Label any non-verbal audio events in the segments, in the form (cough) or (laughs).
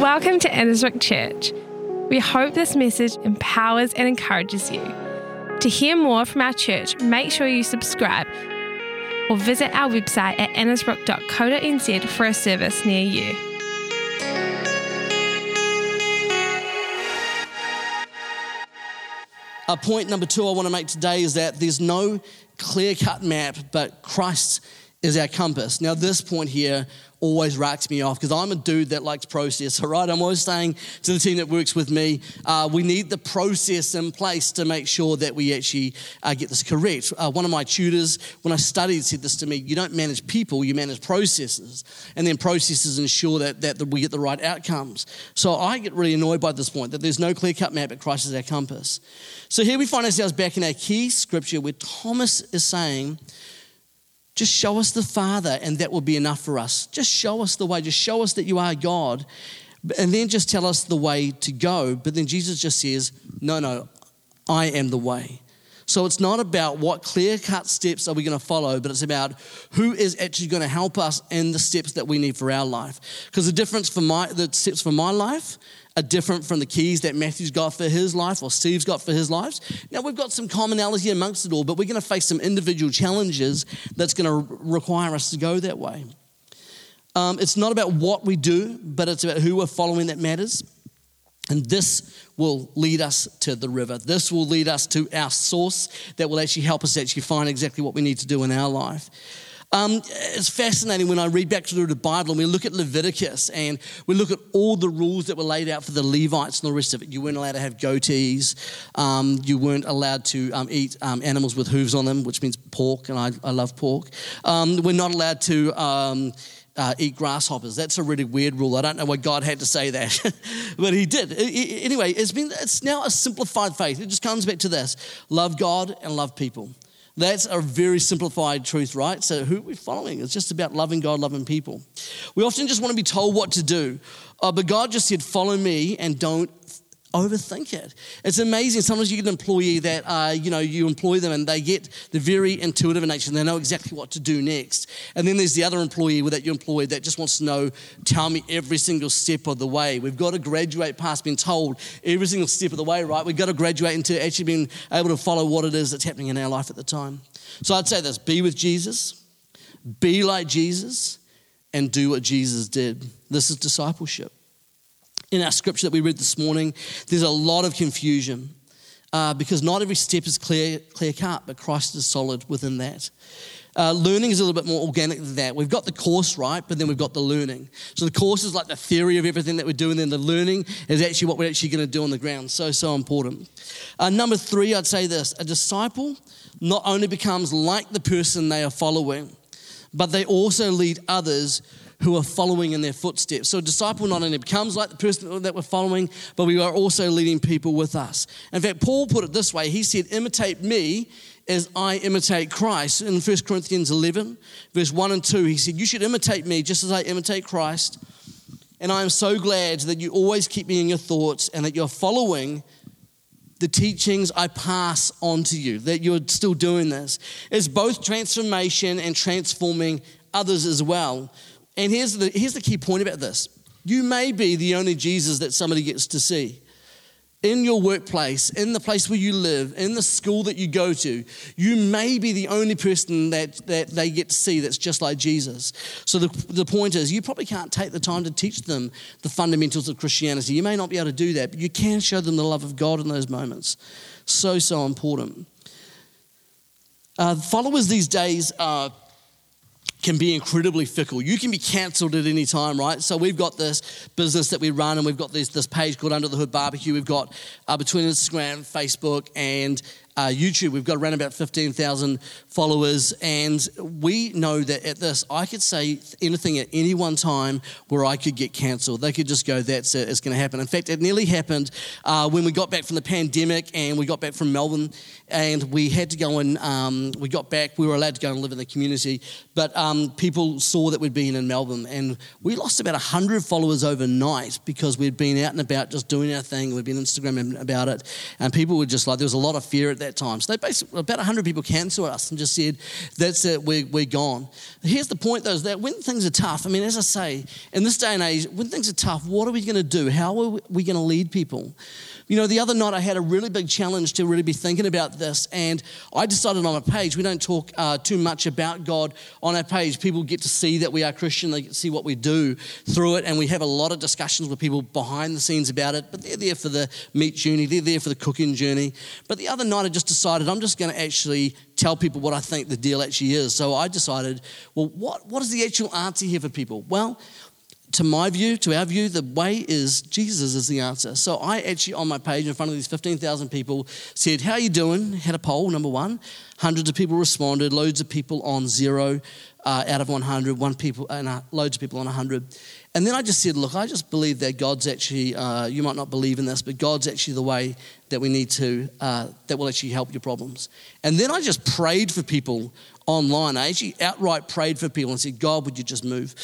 Welcome to Annesbrook Church. We hope this message empowers and encourages you. To hear more from our church, make sure you subscribe or visit our website at annesbrook.co.nz for a service near you. A point number two I want to make today is that there's no clear cut map, but Christ is our compass. Now, this point here always racks me off because I'm a dude that likes process, all right? I'm always saying to the team that works with me, uh, we need the process in place to make sure that we actually uh, get this correct. Uh, one of my tutors, when I studied, said this to me you don't manage people, you manage processes. And then processes ensure that, that we get the right outcomes. So I get really annoyed by this point that there's no clear cut map, but Christ is our compass. So here we find ourselves back in our key scripture where Thomas is saying, just show us the Father, and that will be enough for us. Just show us the way. Just show us that you are God. And then just tell us the way to go. But then Jesus just says, No, no, I am the way. So it's not about what clear cut steps are we going to follow, but it's about who is actually going to help us in the steps that we need for our life. Because the difference for my the steps for my life are different from the keys that Matthew's got for his life or Steve's got for his lives. Now, we've got some commonality amongst it all, but we're going to face some individual challenges that's going to require us to go that way. Um, it's not about what we do, but it's about who we're following that matters. And this will lead us to the river. This will lead us to our source that will actually help us actually find exactly what we need to do in our life. Um, it's fascinating when I read back through the Bible and we look at Leviticus and we look at all the rules that were laid out for the Levites and the rest of it. You weren't allowed to have goatees. Um, you weren't allowed to um, eat um, animals with hooves on them, which means pork, and I, I love pork. Um, we're not allowed to. Um, uh, eat grasshoppers. That's a really weird rule. I don't know why God had to say that, (laughs) but He did. Anyway, it's been it's now a simplified faith. It just comes back to this: love God and love people. That's a very simplified truth, right? So, who are we following? It's just about loving God, loving people. We often just want to be told what to do, uh, but God just said, Follow me and don't overthink it. It's amazing. Sometimes you get an employee that, uh, you know, you employ them and they get the very intuitive nature and they know exactly what to do next. And then there's the other employee that you employ that just wants to know, tell me every single step of the way. We've got to graduate past being told every single step of the way, right? We've got to graduate into actually being able to follow what it is that's happening in our life at the time. So I'd say this be with Jesus, be like Jesus, and do what Jesus did. This is discipleship in our scripture that we read this morning, there's a lot of confusion uh, because not every step is clear, clear cut, but Christ is solid within that. Uh, learning is a little bit more organic than that. We've got the course right, but then we've got the learning. So the course is like the theory of everything that we're doing, then the learning is actually what we're actually going to do on the ground. So, so important. Uh, number three, I'd say this a disciple not only becomes like the person they are following, but they also lead others who are following in their footsteps. So a disciple not only becomes like the person that we're following, but we are also leading people with us. In fact, Paul put it this way he said, Imitate me as I imitate Christ. In 1 Corinthians 11, verse 1 and 2, he said, You should imitate me just as I imitate Christ. And I am so glad that you always keep me in your thoughts and that you're following the teachings I pass on to you, that you're still doing this. It's both transformation and transforming others as well. And here's the, here's the key point about this you may be the only Jesus that somebody gets to see. In your workplace, in the place where you live, in the school that you go to, you may be the only person that, that they get to see that's just like Jesus. So the, the point is, you probably can't take the time to teach them the fundamentals of Christianity. You may not be able to do that, but you can show them the love of God in those moments. So, so important. Uh, followers these days are can be incredibly fickle. You can be cancelled at any time, right? So we've got this business that we run, and we've got this, this page called Under the Hood Barbecue. We've got uh, between Instagram, Facebook, and uh, YouTube, we've got around about 15,000 followers, and we know that at this, I could say anything at any one time where I could get cancelled. They could just go, that's it, it's going to happen. In fact, it nearly happened uh, when we got back from the pandemic and we got back from Melbourne, and we had to go and um, we got back, we were allowed to go and live in the community, but um, people saw that we'd been in Melbourne, and we lost about 100 followers overnight because we'd been out and about just doing our thing, we'd been Instagramming about it, and people were just like, there was a lot of fear at that that time. So they basically, about 100 people cancelled us and just said, that's it, we're, we're gone. Here's the point though, is that when things are tough, I mean, as I say, in this day and age, when things are tough, what are we going to do? How are we going to lead people? You know, the other night I had a really big challenge to really be thinking about this, and I decided on a page, we don't talk uh, too much about God on our page. People get to see that we are Christian, they see what we do through it, and we have a lot of discussions with people behind the scenes about it, but they're there for the meat journey, they're there for the cooking journey. But the other night I just decided I'm just going to actually tell people what I think the deal actually is. So I decided, well, what, what is the actual answer here for people? Well, to my view, to our view, the way is Jesus is the answer. So I actually on my page in front of these 15,000 people said, how are you doing? Had a poll, number one. Hundreds of people responded, loads of people on zero uh, out of 100, one people, and uh, loads of people on 100. And then I just said, look, I just believe that God's actually, uh, you might not believe in this, but God's actually the way that we need to, uh, that will actually help your problems. And then I just prayed for people online. I actually outright prayed for people and said, God, would you just move?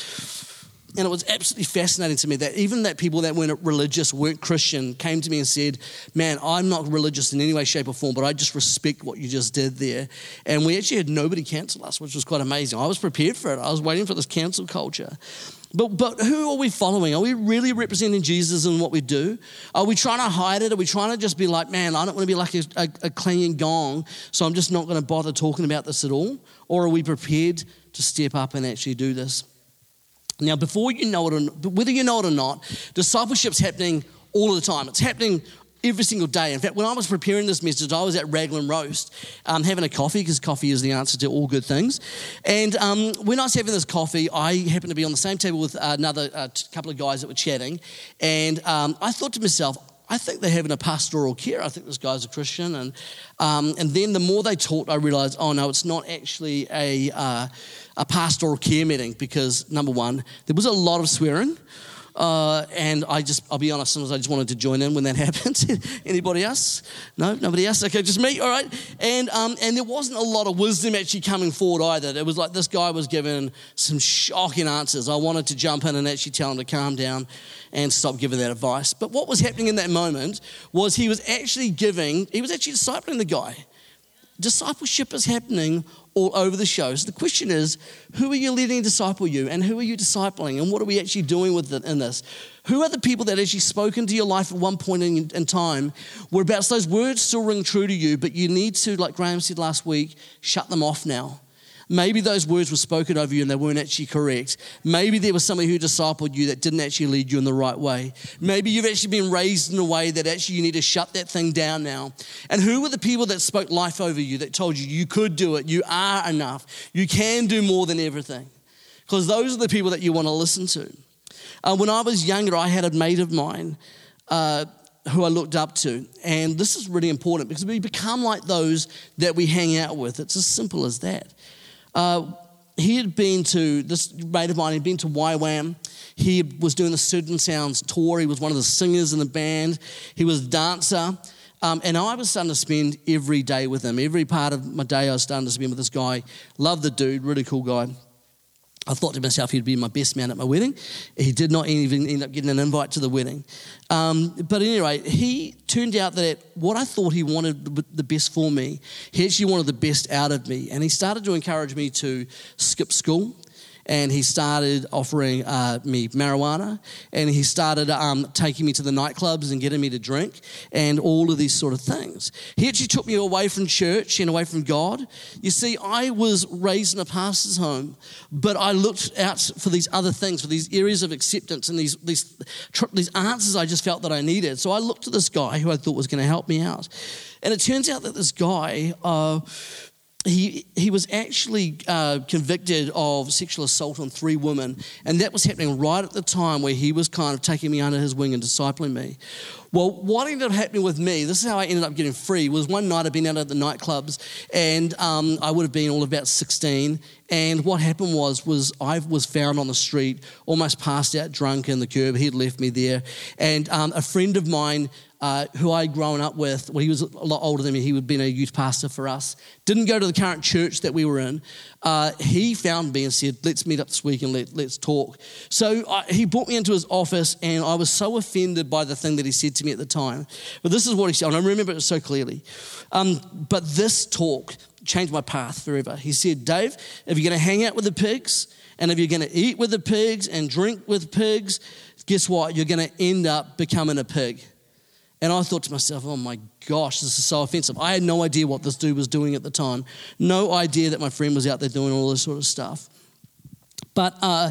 And it was absolutely fascinating to me that even that people that weren't religious, weren't Christian, came to me and said, Man, I'm not religious in any way, shape, or form, but I just respect what you just did there. And we actually had nobody cancel us, which was quite amazing. I was prepared for it. I was waiting for this cancel culture. But, but who are we following? Are we really representing Jesus in what we do? Are we trying to hide it? Are we trying to just be like, man, I don't want to be like a, a, a clanging gong, so I'm just not going to bother talking about this at all? Or are we prepared to step up and actually do this? Now, before you know it, or, whether you know it or not, discipleship's happening all the time. It's happening every single day. In fact, when I was preparing this message, I was at Raglan Roast um, having a coffee because coffee is the answer to all good things. And um, when I was having this coffee, I happened to be on the same table with another uh, couple of guys that were chatting. And um, I thought to myself, I think they're having a pastoral care. I think this guy's a Christian. And, um, and then the more they talked, I realized, oh no, it's not actually a. Uh, a pastoral care meeting because number one, there was a lot of swearing. Uh, and I just, I'll be honest, sometimes I just wanted to join in when that (laughs) happens. Anybody else? No, nobody else? Okay, just me, all right. And, um, and there wasn't a lot of wisdom actually coming forward either. It was like this guy was giving some shocking answers. I wanted to jump in and actually tell him to calm down and stop giving that advice. But what was happening in that moment was he was actually giving, he was actually discipling the guy. Discipleship is happening all over the show. So the question is, who are you letting disciple you, and who are you discipling, and what are we actually doing with it in this? Who are the people that actually spoke into your life at one point in, in time, whereabouts those words still ring true to you, but you need to, like Graham said last week, shut them off now. Maybe those words were spoken over you and they weren't actually correct. Maybe there was somebody who discipled you that didn't actually lead you in the right way. Maybe you've actually been raised in a way that actually you need to shut that thing down now. And who were the people that spoke life over you, that told you you could do it, you are enough, you can do more than everything? Because those are the people that you want to listen to. Uh, when I was younger, I had a mate of mine. Uh, who I looked up to. And this is really important because we become like those that we hang out with. It's as simple as that. Uh, he had been to, this mate of mine, he'd been to YWAM. He was doing the Certain Sounds tour. He was one of the singers in the band. He was a dancer. Um, and I was starting to spend every day with him. Every part of my day I was starting to spend with this guy. Love the dude, really cool guy. I thought to myself he'd be my best man at my wedding. He did not even end up getting an invite to the wedding. Um, but anyway, he turned out that what I thought he wanted the best for me, he actually wanted the best out of me. And he started to encourage me to skip school and he started offering uh, me marijuana and he started um, taking me to the nightclubs and getting me to drink and all of these sort of things. He actually took me away from church and away from God. You see, I was raised in a pastor's home, but I looked out for these other things, for these areas of acceptance and these, these, these answers I just felt that I needed. So I looked to this guy who I thought was going to help me out. And it turns out that this guy, uh, he, he was actually uh, convicted of sexual assault on three women, and that was happening right at the time where he was kind of taking me under his wing and discipling me. Well, what ended up happening with me, this is how I ended up getting free, was one night I'd been out at the nightclubs, and um, I would have been all about 16, and what happened was, was I was found on the street, almost passed out drunk in the curb. He'd left me there, and um, a friend of mine uh, who I'd grown up with. Well, he was a lot older than me. He had been a youth pastor for us. Didn't go to the current church that we were in. Uh, he found me and said, Let's meet up this week and let, let's talk. So I, he brought me into his office, and I was so offended by the thing that he said to me at the time. But this is what he said, and I remember it so clearly. Um, but this talk changed my path forever. He said, Dave, if you're going to hang out with the pigs, and if you're going to eat with the pigs and drink with pigs, guess what? You're going to end up becoming a pig. And I thought to myself, oh my gosh, this is so offensive. I had no idea what this dude was doing at the time. No idea that my friend was out there doing all this sort of stuff. But uh,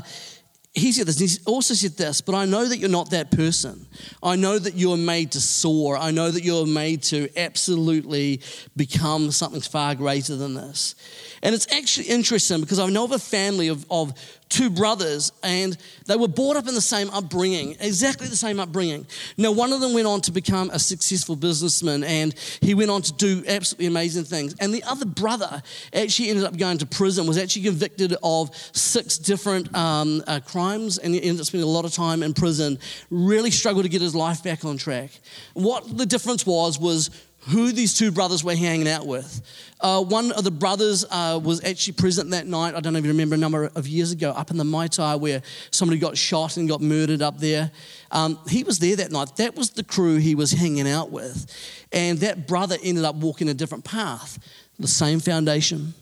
he said this. He also said this, but I know that you're not that person. I know that you're made to soar. I know that you're made to absolutely become something far greater than this. And it's actually interesting because I know of a family of, of two brothers, and they were brought up in the same upbringing, exactly the same upbringing. Now, one of them went on to become a successful businessman, and he went on to do absolutely amazing things. And the other brother actually ended up going to prison, was actually convicted of six different um, uh, crimes, and he ended up spending a lot of time in prison, really struggled to get his life back on track. What the difference was, was who these two brothers were hanging out with. Uh, one of the brothers uh, was actually present that night, I don't even remember, a number of years ago, up in the Maitai where somebody got shot and got murdered up there. Um, he was there that night. That was the crew he was hanging out with. And that brother ended up walking a different path. The same foundation,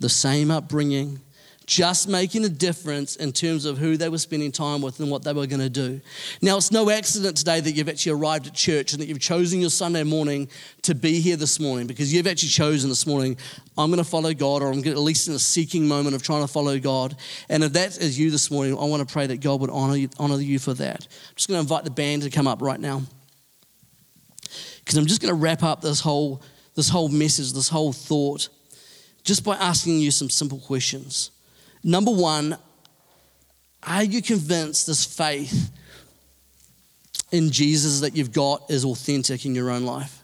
the same upbringing, just making a difference in terms of who they were spending time with and what they were going to do. Now, it's no accident today that you've actually arrived at church and that you've chosen your Sunday morning to be here this morning because you've actually chosen this morning, I'm going to follow God, or I'm at least in a seeking moment of trying to follow God. And if that is as you this morning, I want to pray that God would honor you, honor you for that. I'm just going to invite the band to come up right now because I'm just going to wrap up this whole, this whole message, this whole thought, just by asking you some simple questions. Number one, are you convinced this faith in Jesus that you've got is authentic in your own life?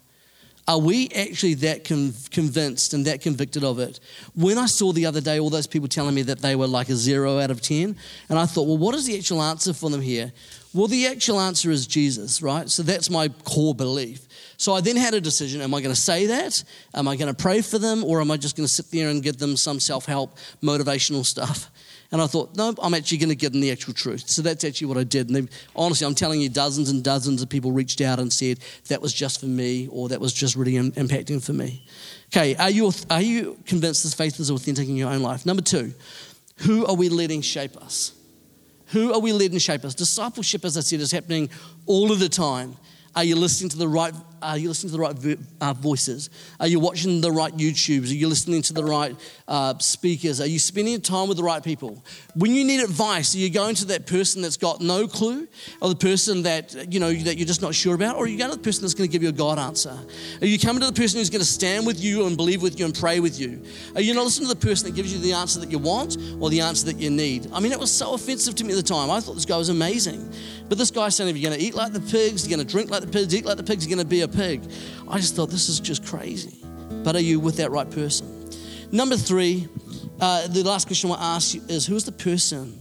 Are we actually that convinced and that convicted of it? When I saw the other day all those people telling me that they were like a zero out of 10, and I thought, well, what is the actual answer for them here? Well, the actual answer is Jesus, right? So that's my core belief. So I then had a decision am I going to say that? Am I going to pray for them? Or am I just going to sit there and give them some self help, motivational stuff? And I thought, no, I'm actually going to give them the actual truth. So that's actually what I did. And honestly, I'm telling you, dozens and dozens of people reached out and said, that was just for me, or that was just really impacting for me. Okay, are you, are you convinced this faith is authentic in your own life? Number two, who are we letting shape us? Who are we letting shape us? Discipleship, as I said, is happening all of the time. Are you listening to the right? Are you listening to the right uh, voices? Are you watching the right YouTubes? Are you listening to the right uh, speakers? Are you spending time with the right people? When you need advice, are you going to that person that's got no clue, or the person that you know that you're just not sure about, or are you going to the person that's going to give you a God answer? Are you coming to the person who's going to stand with you and believe with you and pray with you? Are you not listening to the person that gives you the answer that you want or the answer that you need? I mean, it was so offensive to me at the time. I thought this guy was amazing. But this guy's saying if you're going to eat like the pigs, you're going to drink like the pigs, eat like the pigs, you're going to be a pig. I just thought this is just crazy. But are you with that right person? Number three, uh, the last question I want to ask you is who's the person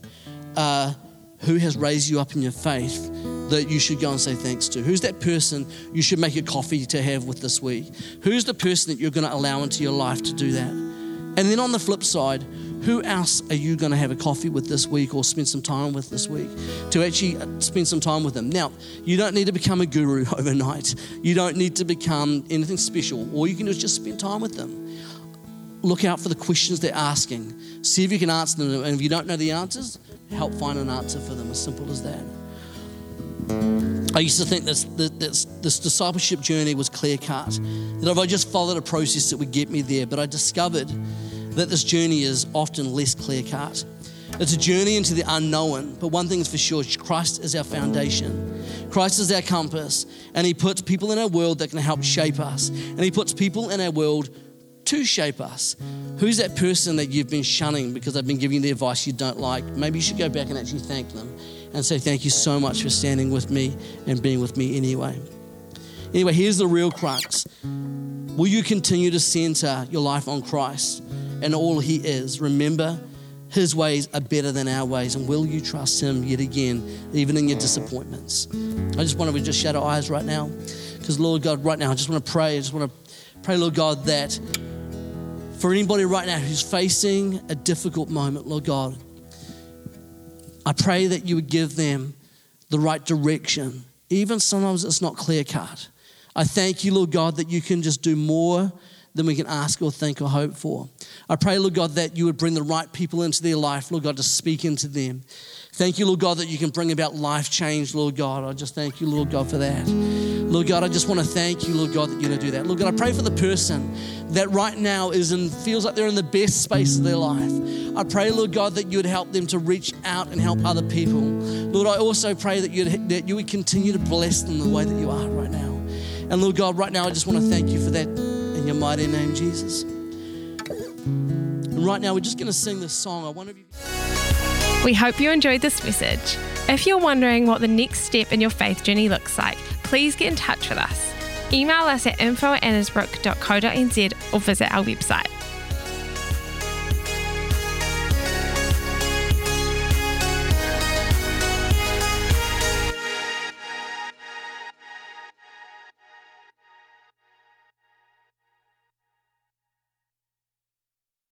uh, who has raised you up in your faith that you should go and say thanks to? Who's that person you should make a coffee to have with this week? Who's the person that you're going to allow into your life to do that? And then on the flip side, who else are you going to have a coffee with this week or spend some time with this week to actually spend some time with them? Now, you don't need to become a guru (laughs) overnight. You don't need to become anything special. All you can do is just spend time with them. Look out for the questions they're asking. See if you can answer them. And if you don't know the answers, help find an answer for them. As simple as that. I used to think this, this, this discipleship journey was clear cut. That if I just followed a process, it would get me there. But I discovered that this journey is often less clear cut. It's a journey into the unknown, but one thing is for sure Christ is our foundation. Christ is our compass, and He puts people in our world that can help shape us. And He puts people in our world to shape us. Who's that person that you've been shunning because they've been giving you the advice you don't like? Maybe you should go back and actually thank them and say, Thank you so much for standing with me and being with me anyway. Anyway, here's the real crux Will you continue to center your life on Christ? and all He is. Remember his ways are better than our ways. And will you trust him yet again, even in your disappointments? I just want to just shut our eyes right now. Because, Lord God, right now, I just want to pray. I just want to pray, Lord God, that for anybody right now who's facing a difficult moment, Lord God, I pray that you would give them the right direction. Even sometimes it's not clear cut. I thank you, Lord God, that you can just do more than we can ask or think or hope for. I pray, Lord God, that you would bring the right people into their life, Lord God, to speak into them. Thank you, Lord God, that you can bring about life change, Lord God. I just thank you, Lord God, for that. Lord God, I just want to thank you, Lord God, that you're going to do that. Lord God, I pray for the person that right now is and feels like they're in the best space of their life. I pray, Lord God, that you would help them to reach out and help other people. Lord, I also pray that, you'd, that you would continue to bless them the way that you are right now. And Lord God, right now, I just want to thank you for that in your mighty name, Jesus. And right now, we're just going to sing this song. I wonder if you. We hope you enjoyed this message. If you're wondering what the next step in your faith journey looks like, please get in touch with us. Email us at info at or visit our website.